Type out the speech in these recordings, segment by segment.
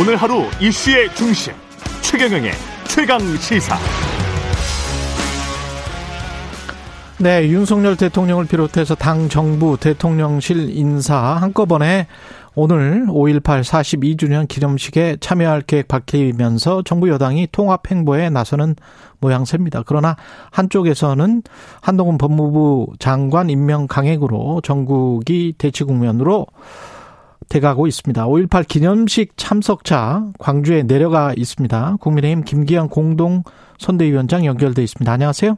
오늘 하루 이슈의 중심 최경영의 최강 시사. 네, 윤석열 대통령을 비롯해서 당 정부 대통령실 인사 한꺼번에 오늘 5.18 42주년 기념식에 참여할 계획 밝히면서 정부 여당이 통합 행보에 나서는 모양새입니다. 그러나 한쪽에서는 한동훈 법무부 장관 임명 강행으로 전국이 대치 국면으로 돼가고 있습니다. 5.18 기념식 참석자 광주에 내려가 있습니다. 국민의힘 김기현 공동 선대위원장 연결돼 있습니다. 안녕하세요.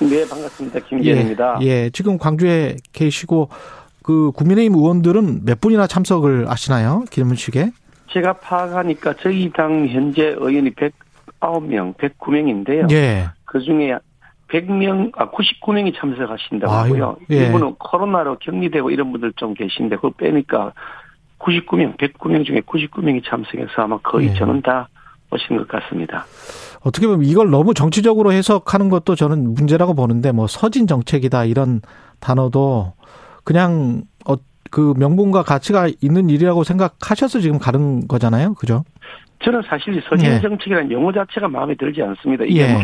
네, 반갑습니다. 김기현입니다. 예, 예, 지금 광주에 계시고 그 국민의힘 의원들은 몇 분이나 참석을 하시나요? 기념식에? 제가 파악하니까 저희 당 현재 의원이 109명, 109명인데요. 예. 그 중에 100명, 아, 99명이 참석하신다고 하고요. 예. 이분은 코로나로 격리되고 이런 분들 좀 계신데, 그거 빼니까 99명, 109명 중에 99명이 참석해서 아마 거의 예. 저는 다 오신 것 같습니다. 어떻게 보면 이걸 너무 정치적으로 해석하는 것도 저는 문제라고 보는데 뭐 서진 정책이다 이런 단어도 그냥 어, 그 명분과 가치가 있는 일이라고 생각하셔서 지금 가는 거잖아요. 그죠? 저는 사실 서진 예. 정책이라는 용어 자체가 마음에 들지 않습니다. 이게 예. 뭐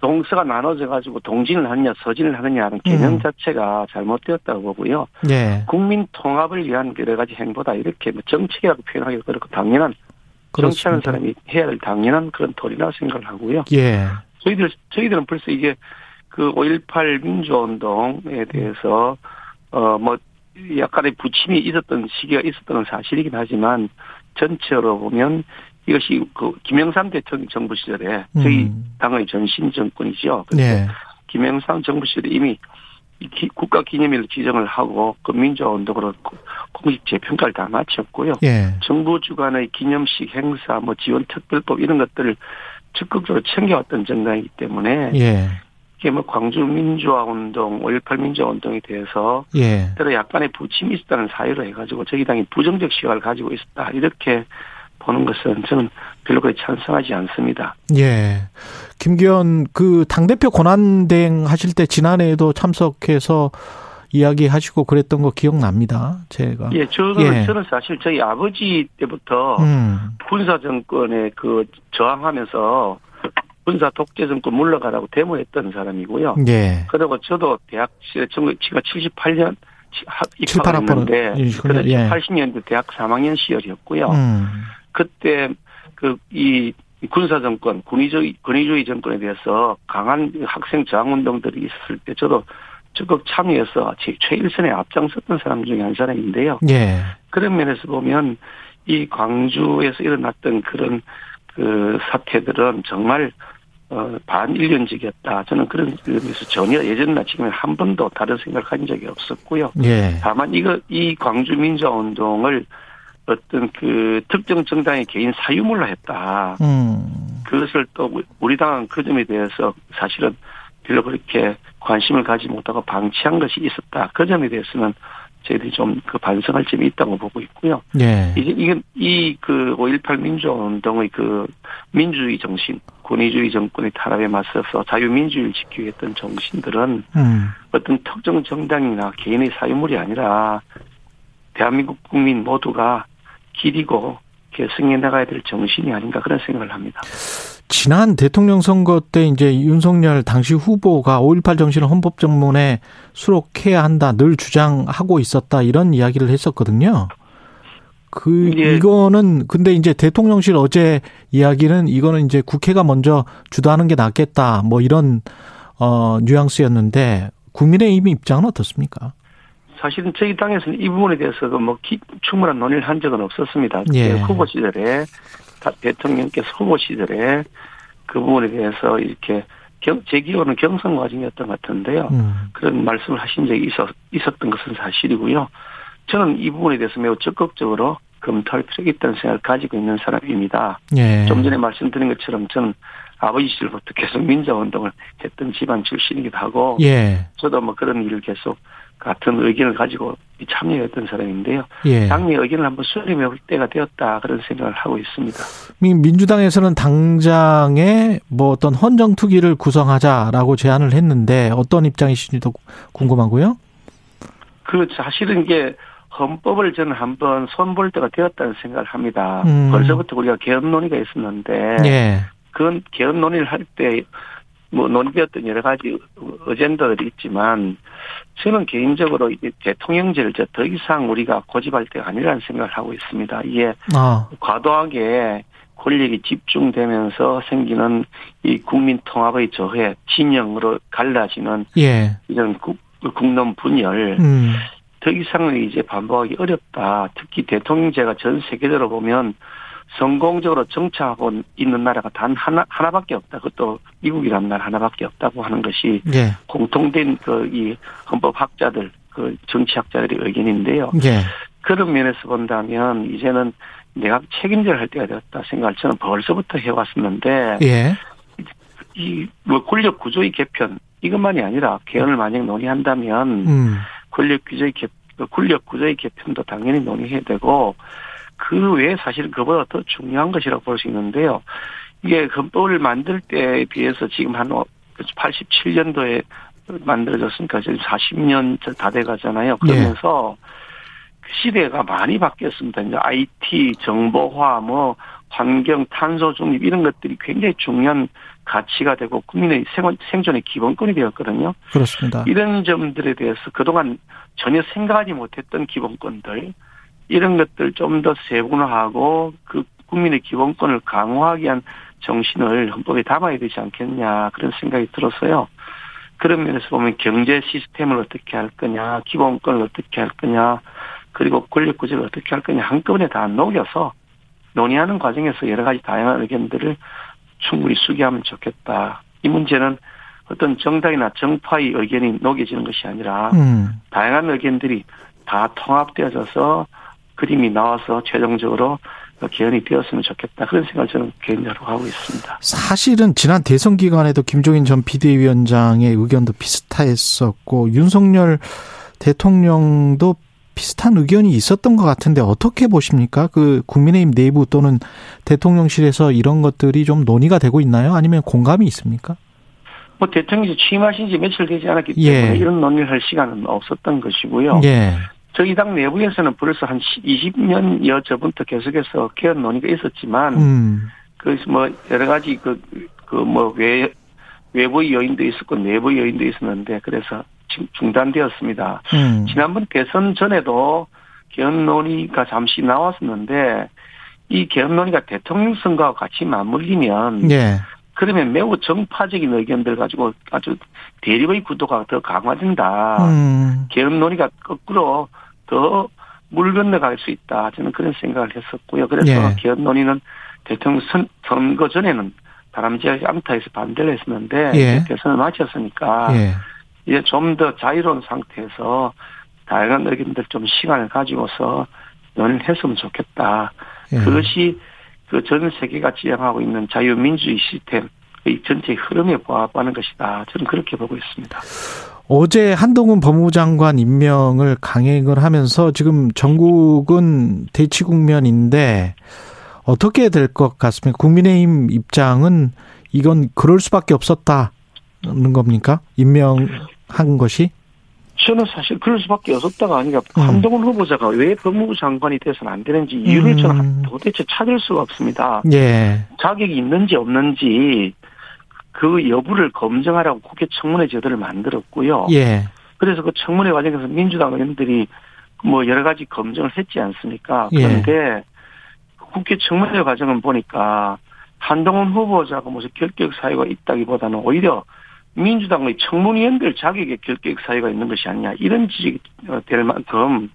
동서가 나눠져 가지고 동진을 하느냐 서진을 하느냐는 개념 음. 자체가 잘못되었다고 보고요. 예. 국민 통합을 위한 여러 가지 행보다 이렇게 뭐 정책이라고 표현하기 그렇고 당연한 정치하는. 사람이 해야 할 당연한 그런 도리라 생각을 하고요. 예. 저희들 저희들은 벌써 이게 그 5.18 민주운동에 대해서 어뭐 약간의 부침이 있었던 시기가 있었던 건 사실이긴 하지만 전체로 보면 이것이 그 김영삼 대통령 정부 시절에 저희 음. 당의 전신 정권이죠. 그래서 예. 김영삼 정부 시절에 이미 기- 국가 기념일을 지정을 하고 그 민주화 운동으로 고- 공식 재평가를 다 마쳤고요. 예. 정부 주관의 기념식 행사, 뭐 지원 특별법 이런 것들을 적극적으로 챙겨왔던 정당이기 때문에 예. 이게 뭐 광주 민주화 운동, 5.18 민주화 운동에 대해서 예. 때로 약간의 부침이 있었다는 사유로 해가지고 저희 당이 부정적 시각을 가지고 있었다 이렇게 보는 것은 저는 별로 그렇게 찬성하지 않습니다. 예. 김기현 그 당대표 권한대행 하실 때 지난해에도 참석해서 이야기하시고 그랬던 거 기억납니다. 제가. 예, 저는 예. 저는 사실 저희 아버지 때부터 음. 군사 정권에 그 저항하면서 군사 독재 정권 물러가라고 데모했던 사람이고요. 예. 그리고 저도 대학 시절에 1978년 7, 8 학번은 입학했는데 그때 예. 80년대 대학 3학년 시절이었고요. 음. 그때 그 이 군사 정권, 군의주의 군의주의 정권에 대해서 강한 학생 저항 운동들이 있었을 때 저도 적극 참여해서 제 최일선에 앞장섰던 사람 중에 한 사람인데요. 예. 그런 면에서 보면 이 광주에서 일어났던 그런 그 사태들은 정말 어, 반일련적이었다. 저는 그런 의미에서 전혀 예전이나 지금 한 번도 다른 생각한 적이 없었고요. 예. 다만 이거 이 광주 민주화 운동을 어떤 그 특정 정당의 개인 사유물로 했다. 음. 그것을 또 우리 당은 그 점에 대해서 사실은 별로 그렇게 관심을 가지 못하고 방치한 것이 있었다. 그 점에 대해서는 저희들이 좀 그 반성할 점이 있다고 보고 있고요. 예. 이게 이건 이그 5.18 민주화 운동의 그 민주주의 정신, 권위주의 정권의 탄압에 맞서서 자유민주주의를 지키기 위해 했던 정신들은 음. 어떤 특정 정당이나 개인의 사유물이 아니라 대한민국 국민 모두가 기리고 계승해 나가야 될 정신이 아닌가 그런 생각을 합니다. 지난 대통령 선거 때 이제 윤석열 당시 후보가 5.18 정신을 헌법정문에 수록해야 한다 늘 주장하고 있었다 이런 이야기를 했었거든요. 그 예. 이거는 근데 이제 대통령실 어제 이야기는 이거는 이제 국회가 먼저 주도하는 게 낫겠다 뭐 이런 어 뉘앙스였는데 국민의힘 입장은 어떻습니까? 사실은 저희 당에서는 이 부분에 대해서 뭐 기- 충분한 논의를 한 적은 없었습니다. 예. 후보 시절에 다- 대통령께서 후보 시절에 그 부분에 대해서 이렇게 경, 제 기억으로는 경선 과정이었던 것 같은데요. 음. 그런 말씀을 하신 적이 있었, 있었던 것은 사실이고요. 저는 이 부분에 대해서 매우 적극적으로 검토할 필요가 있다는 생각을 가지고 있는 사람입니다. 예. 좀 전에 말씀드린 것처럼 저는 아버지 시절부터 계속 민주화운동을 했던 집안 출신이기도 하고 예. 저도 뭐 그런 일을 계속 같은 의견을 가지고 참여했던 사람인데요. 예. 당의 의견을 한번 수렴해 볼 때가 되었다 그런 생각을 하고 있습니다. 민주당에서는 당장에 뭐 어떤 헌정 투기를 구성하자라고 제안을 했는데 어떤 입장이신지도 궁금하고요. 그 사실은 이게 헌법을 저는 한번 손볼 때가 되었다는 생각을 합니다. 음. 벌써부터 우리가 개헌 논의가 있었는데 예. 그 개헌 논의를 할때 뭐 논의되었던 여러 가지 어젠더들이 있지만 저는 개인적으로 이 대통령제를 더 이상 우리가 고집할 때가 아니라는 생각을 하고 있습니다. 이게 아, 과도하게 권력이 집중되면서 생기는 이 국민 통합의 저해, 진영으로 갈라지는 예. 이런 국, 국론 분열, 음. 더 이상은 이제 반복하기 어렵다. 특히 대통령제가 전 세계적으로 보면 성공적으로 정착하고 있는 나라가 단 하나, 하나밖에 없다. 그것도 미국이라는 나라 하나밖에 없다고 하는 것이 예. 공통된 그 이 헌법학자들, 그 정치학자들의 의견인데요. 예. 그런 면에서 본다면 이제는 내가 책임져야 할 때가 되었다 생각을 저는 벌써부터 해왔었는데 예. 이뭐 권력 구조의 개편 이것만이 아니라 개헌을 만약 논의한다면 음. 권력 구조의 개 권력 구조의 개편도 당연히 논의해야 되고 그 외에 사실은 그보다 더 중요한 것이라고 볼 수 있는데요. 이게 헌법을 만들 때에 비해서 지금 한 87년도에 만들어졌으니까 지금 40년 다 돼 가잖아요. 그러면서 그 시대가 많이 바뀌었습니다. 이제 IT, 정보화, 뭐 환경, 탄소 중립 이런 것들이 굉장히 중요한 가치가 되고 국민의 생- 생존의 기본권이 되었거든요. 그렇습니다. 이런 점들에 대해서 그동안 전혀 생각하지 못했던 기본권들 이런 것들 좀 더 세분화하고 그 국민의 기본권을 강화하기 위한 정신을 헌법에 담아야 되지 않겠냐 그런 생각이 들어서요. 그런 면에서 보면 경제 시스템을 어떻게 할 거냐, 기본권을 어떻게 할 거냐, 그리고 권력 구조를 어떻게 할 거냐 한꺼번에 다 녹여서 논의하는 과정에서 여러 가지 다양한 의견들을 충분히 수기하면 좋겠다. 이 문제는 어떤 정당이나 정파의 의견이 녹여지는 것이 아니라 음. 다양한 의견들이 다 통합되어져서 그림이 나와서 최종적으로 개헌이 되었으면 좋겠다. 그런 생각을 저는 개인적으로 하고 있습니다. 사실은 지난 대선 기간에도 김종인 전 비대위원장의 의견도 비슷했었고 윤석열 대통령도 비슷한 의견이 있었던 것 같은데 어떻게 보십니까? 그 국민의힘 내부 또는 대통령실에서 이런 것들이 좀 논의가 되고 있나요? 아니면 공감이 있습니까? 뭐 대통령이 취임하신 지 며칠 되지 않았기 예. 때문에 이런 논의를 할 시간은 없었던 것이고요. 예. 저희 당 내부에서는 벌써 한 20년여 전부터 계속해서 개헌 논의가 있었지만 음. 그래서 뭐 여러 가지 그 그 뭐 외 외부의 요인도 있었고 내부의 요인도 있었는데 그래서 중단되었습니다. 음. 지난번 대선 전에도 개헌 논의가 잠시 나왔었는데 이 개헌 논의가 대통령 선거와 같이 맞물리면 예. 그러면 매우 정파적인 의견들 가지고 아주 대립의 구도가 더 강화된다. 음. 개헌 논의가 거꾸로 더 물 건너갈 수 있다. 저는 그런 생각을 했었고요. 그래서 예. 개헌 논의는 대통령 선, 선거 전에는 바람직하지 않다 해서 반대를 했었는데 예. 대선을 마쳤으니까 예. 이제 좀 더 자유로운 상태에서 다양한 의견들 좀 시간을 가지고서 논의를 했으면 좋겠다. 예. 그것이 그 전 세계가 지향하고 있는 자유민주주의 시스템의 전체 흐름에 부합하는 것이다. 저는 그렇게 보고 있습니다. 어제 한동훈 법무부 장관 임명을 강행을 하면서 지금 전국은 대치 국면인데 어떻게 될 것 같습니까? 국민의힘 입장은 이건 그럴 수밖에 없었다는 겁니까? 임명한 것이? 저는 사실 그럴 수밖에 없었다가 아니라 음. 한동훈 후보자가 왜 법무부 장관이 돼서는 안 되는지 이유를 음. 저는 도대체 찾을 수가 없습니다. 예. 자격이 있는지 없는지 그 여부를 검증하라고 국회 청문회 제도를 만들었고요. 예. 그래서 그 청문회 과정에서 민주당 의원들이 뭐 여러 가지 검증을 했지 않습니까? 예. 그런데 국회 청문회 과정을 보니까 한동훈 후보자가 무슨 결격 사유가 있다기보다는 오히려 민주당의 청문위원들 자격에 결격 사유가 있는 것이 아니냐 이런 지적이 어, 될 만큼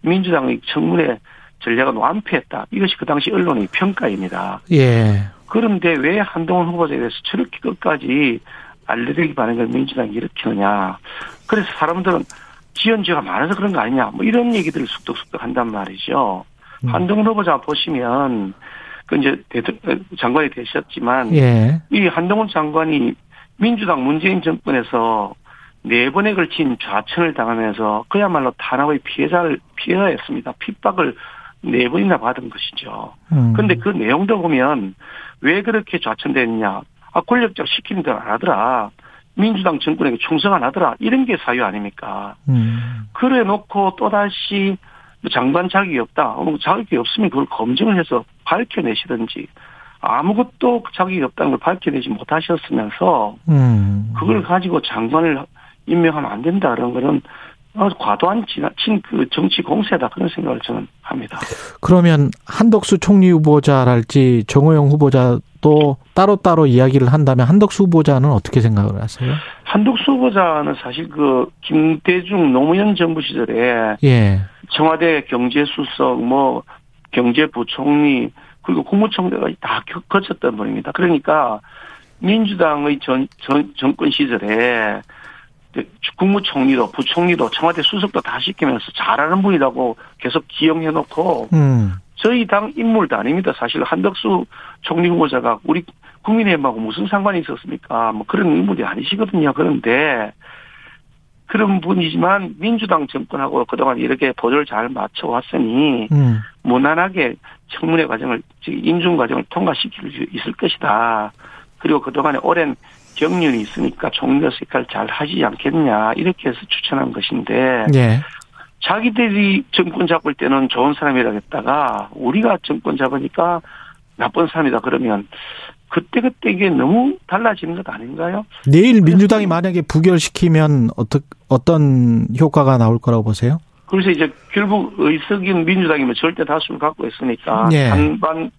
민주당의 청문회 전략은 완패했다. 이것이 그 당시 언론의 평가입니다. 예. 그런데 왜 한동훈 후보자에 대해서 저렇게 끝까지 알레르기 반응을 민주당이 일으키느냐. 그래서 사람들은 지연지가 많아서 그런 거 아니냐. 뭐 이런 얘기들을 쑥덕쑥덕 한단 말이죠. 음. 한동훈 후보자 보시면 그 이제 대통령 장관이 되셨지만 예. 이 한동훈 장관이 민주당 문재인 정권에서 네 번에 걸친 좌천을 당하면서 그야말로 탄압의 피해자를 피해자였습니다. 핍박을 네 번이나 받은 것이죠. 음. 근데 그 내용도 보면 왜 그렇게 좌천됐냐. 아, 권력적 시키는 대로 안 하더라. 민주당 정권에게 충성 안 하더라. 이런 게 사유 아닙니까? 음. 그래 놓고 또다시 장관 자격이 없다. 자격이 없으면 그걸 검증을 해서 밝혀내시든지 아무것도 자격이 없다는 걸 밝혀내지 못하셨으면서 음. 그걸 가지고 장관을 임명하면 안 된다 그런 거는 과도한 지나친 그 정치 공세다 그런 생각을 저는 합니다. 그러면 한덕수 총리 후보자랄지 정호영 후보자도 따로따로 이야기를 한다면 한덕수 후보자는 어떻게 생각을 하세요? 한덕수 후보자는 사실 그 김대중 노무현 정부 시절에 예. 청와대 경제수석 뭐 경제부총리 그리고 국무총리가 다 거쳤던 분입니다. 그러니까 민주당의 전, 전 정권 시절에 국무총리도 부총리도 청와대 수석도 다 시키면서 잘하는 분이라고 계속 기용해놓고 음. 저희 당 인물도 아닙니다. 사실 한덕수 총리 후보자가 우리 국민의힘하고 무슨 상관이 있었습니까? 뭐 그런 인물이 아니시거든요. 그런데 그런 분이지만 민주당 정권하고 그동안 이렇게 보조를 잘 맞춰왔으니 음. 무난하게 청문회 과정을 인중 과정을 통과시킬 수 있을 것이다. 그리고 그동안에 오랜 경륜이 있으니까 총리로서 역할을 잘 하지 않겠냐 이렇게 해서 추천한 것인데 예. 자기들이 정권 잡을 때는 좋은 사람이라 했다가 우리가 정권 잡으니까 나쁜 사람이다 그러면 그때그때 이게 너무 달라지는 것 아닌가요? 내일 민주당이 만약에 부결시키면 어떻, 어떤 효과가 나올 거라고 보세요? 그래서 이제 결국 의석인 민주당이면 절대 다수를 갖고 있으니까 예. 반반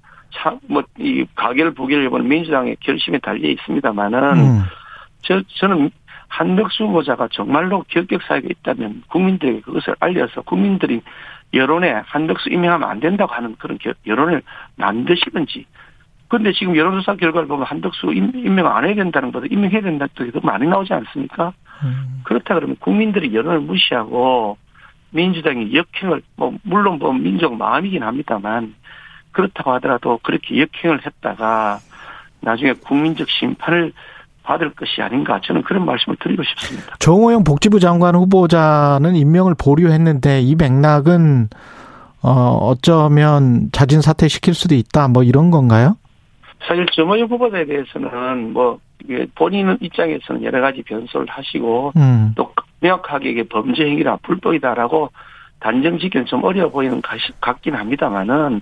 뭐 이 가결 부결 이번 민주당의 결심에 달려 있습니다만은 음. 저 저는 한덕수 후보자가 정말로 결격 사유가 있다면 국민들에게 그것을 알려서 국민들이 여론에 한덕수 임명하면 안 된다고 하는 그런 여론을 만드시든지. 근데 지금 여론조사 결과를 보면 한덕수 임명 안 해야 된다는 것보다 임명해야 된다는 뜻이 더 많이 나오지 않습니까? 음. 그렇다 그러면 국민들이 여론을 무시하고 민주당이 역행을 뭐 물론 뭐 민족 마음이긴 합니다만 그렇다고 하더라도 그렇게 역행을 했다가 나중에 국민적 심판을 받을 것이 아닌가 저는 그런 말씀을 드리고 싶습니다. 정호영 복지부 장관 후보자는 임명을 보류했는데 이 맥락은 어 어쩌면 자진 사퇴 시킬 수도 있다 뭐 이런 건가요? 사실 정호영 후보자에 대해서는 뭐 본인 입장에서는 여러 가지 변소를 하시고 음. 또 명확하게 이게 범죄 행위라 불법이다라고 단정 짓기는 좀 어려워 보이는 것 같긴 합니다만은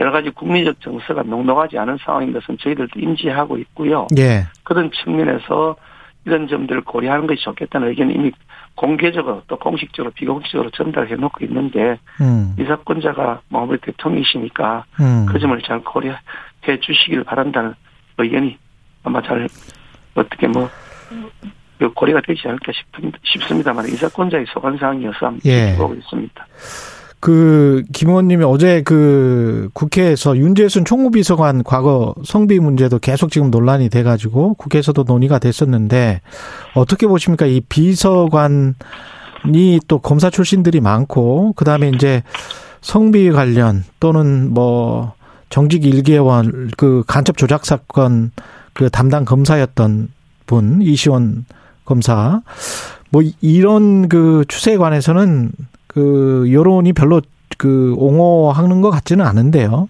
여러 가지 국민적 정서가 녹록하지 않은 상황인 것은 저희들도 인지하고 있고요. 예. 그런 측면에서 이런 점들을 고려하는 것이 좋겠다는 의견이 이미 공개적으로 또 공식적으로 비공식적으로 전달해 놓고 있는데 음. 이 사건자가 마무리 대통령이시니까 음. 그 점을 잘 고려해 주시길 바란다는 의견이 아마 잘 어떻게 뭐 고려가 되지 않을까 싶습니다만 이 사건자의 소관 사항이어서 한번 예. 보고 있습니다. 그, 김 의원님이 어제 그 국회에서 윤재순 총무비서관 과거 성비 문제도 계속 지금 논란이 돼가지고 국회에서도 논의가 됐었는데 어떻게 보십니까? 이 비서관이 또 검사 출신들이 많고 그 다음에 이제 성비 관련 또는 뭐 정직 1개월 그 간첩 조작 사건 그 담당 검사였던 분 이시원 검사 뭐 이런 그 추세에 관해서는 그 여론이 별로 그 옹호하는 것 같지는 않은데요.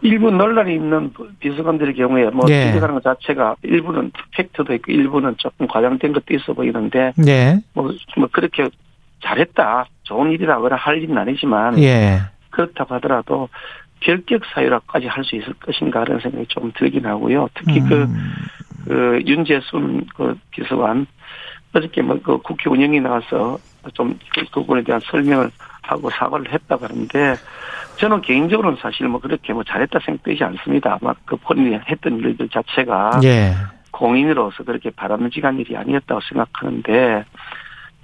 일부 논란이 있는 비서관들의 경우에 뭐 예. 비서관는 것 자체가 일부는 팩트도 있고 일부는 조금 과장된 것도 있어 보이는데 예. 뭐, 뭐 그렇게 잘했다 좋은 일이라거나 할 일은 아니지만 예. 그렇다고 하더라도 결격 사유라까지 할 수 있을 것인가 하는 생각이 좀 들긴 하고요. 특히 그, 음. 그 윤재순 그 비서관 어저께 뭐그 국회 운영이 나와서 좀 그 부분에 대한 설명을 하고 사과를 했다고 하는데 저는 개인적으로는 사실 뭐 그렇게 뭐 잘했다 생각되지 않습니다. 아마 그 본인이 했던 일들 자체가 예. 공인으로서 그렇게 바람직한 일이 아니었다고 생각하는데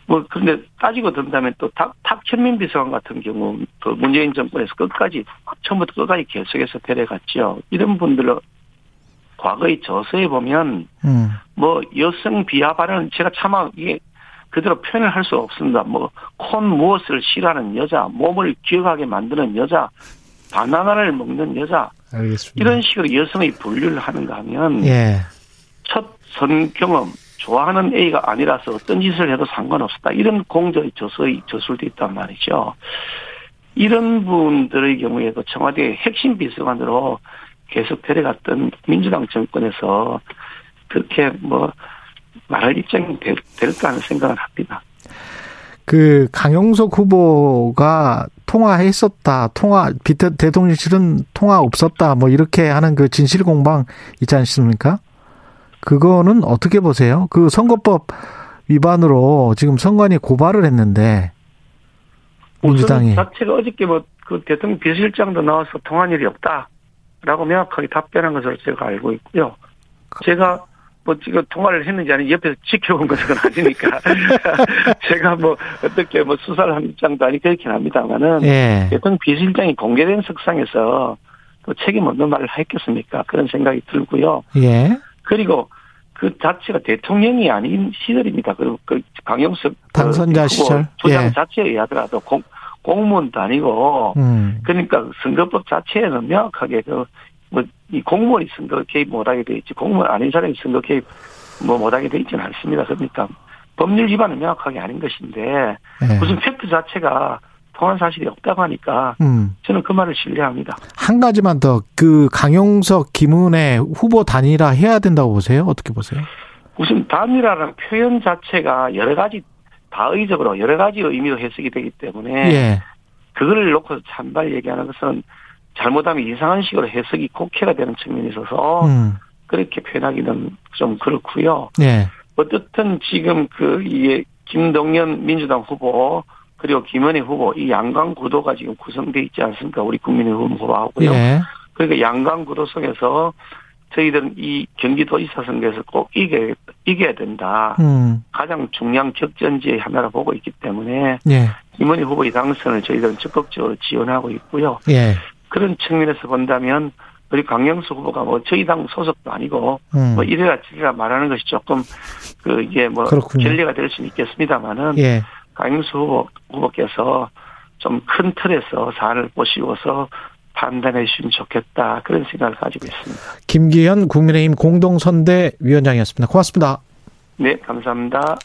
뭐 그런데 따지고 든다면 또 탁, 탁현민 비서관 같은 경우 그 문재인 정권에서 끝까지 처음부터 끝까지 계속해서 데려갔죠. 이런 분들은 과거의 저서에 보면 음. 뭐 여성 비하 발언 제가 차마 이게 그대로 표현을 할 수 없습니다. 뭐 콘 무엇을 싫어하는 여자, 몸을 기억하게 만드는 여자, 바나나를 먹는 여자 알겠습니다. 이런 식으로 여성의 분류를 하는가 하면 예. 첫 선 경험 좋아하는 A가 아니라서 어떤 짓을 해도 상관없었다. 이런 공저의 저서의 저술도 있단 말이죠. 이런 분들의 경우에도 청와대 핵심 비서관으로 계속 데려갔던 민주당 정권에서 그렇게 뭐 말할 입장이 될, 될까 하는 생각을 합니다. 그 강용석 후보가 통화했었다. 통화 비트 대통령실은 통화 없었다. 뭐 이렇게 하는 그 진실 공방 있지 않습니까? 그거는 어떻게 보세요? 그 선거법 위반으로 지금 선관위 고발을 했는데 민주당이 자체가 어저께 뭐 그 대통령 비서실장도 나와서 통한 일이 없다 라고 명확하게 답변한 것으로 제가 알고 있고요. 제가 뭐 지금 통화를 했는지 아니 옆에서 지켜본 것은 아니니까 제가 뭐 어떻게 뭐 수사를 한 입장도 아니 그렇긴 합니다만은 예. 대통령 비서실장이 공개된 석상에서 또 책임 없는 말을 했겠습니까? 그런 생각이 들고요. 예. 그리고 그 자체가 대통령이 아닌 시절입니다. 그리고 그 강용석 그 당선자 그 시절 주장 예. 자체에 의하더라도 공, 공무원도 아니고 음. 그러니까 선거법 자체에는 명확하게 그 뭐 이 공무원이 선거 개입 못하게 돼 있지 공무원 아닌 사람이 선거 개입 뭐 못하게 돼 있지는 않습니다. 그러니까 법률 위반은 명확하게 아닌 것인데 네. 무슨 팩트 자체가 통한 사실이 없다고 하니까 음. 저는 그 말을 신뢰합니다. 한 가지만 더 그 강용석 김은혜 후보 단일화 해야 된다고 보세요? 어떻게 보세요? 무슨 단일화라는 표현 자체가 여러 가지 다의적으로 여러 가지 의미로 해석이 되기 때문에 예. 그거를 놓고 찬발 얘기하는 것은 잘못하면 이상한 식으로 해석이 곡해가 되는 측면이 있어서 음. 그렇게 표현하기는 좀 그렇고요. 예. 어떻든 지금 그 이게 김동연 민주당 후보 그리고 김은혜 후보 이 양강 구도가 지금 구성돼 있지 않습니까? 우리 국민의힘 후보하고요. 예. 그러니까 양강 구도 속에서 저희들은 이 경기도지사 선거에서 꼭 이겨, 이겨야 된다. 음. 가장 중요한 격전지의 하나로 보고 있기 때문에 예. 김은희 후보의 당선을 저희들은 적극적으로 지원하고 있고요. 예. 그런 측면에서 본다면 우리 강영수 후보가 뭐 저희 당 소속도 아니고 음. 뭐 이래라 저래라 말하는 것이 조금 그 이게 뭐 그렇군요. 결례가 될 수는 있겠습니다만은 예. 강영수 후보, 후보께서 좀 큰 틀에서 사안을 보시고서 판단해 주시면 좋겠다 그런 생각을 가지고 있습니다. 김기현 국민의힘 공동선대위원장이었습니다. 고맙습니다. 네, 감사합니다.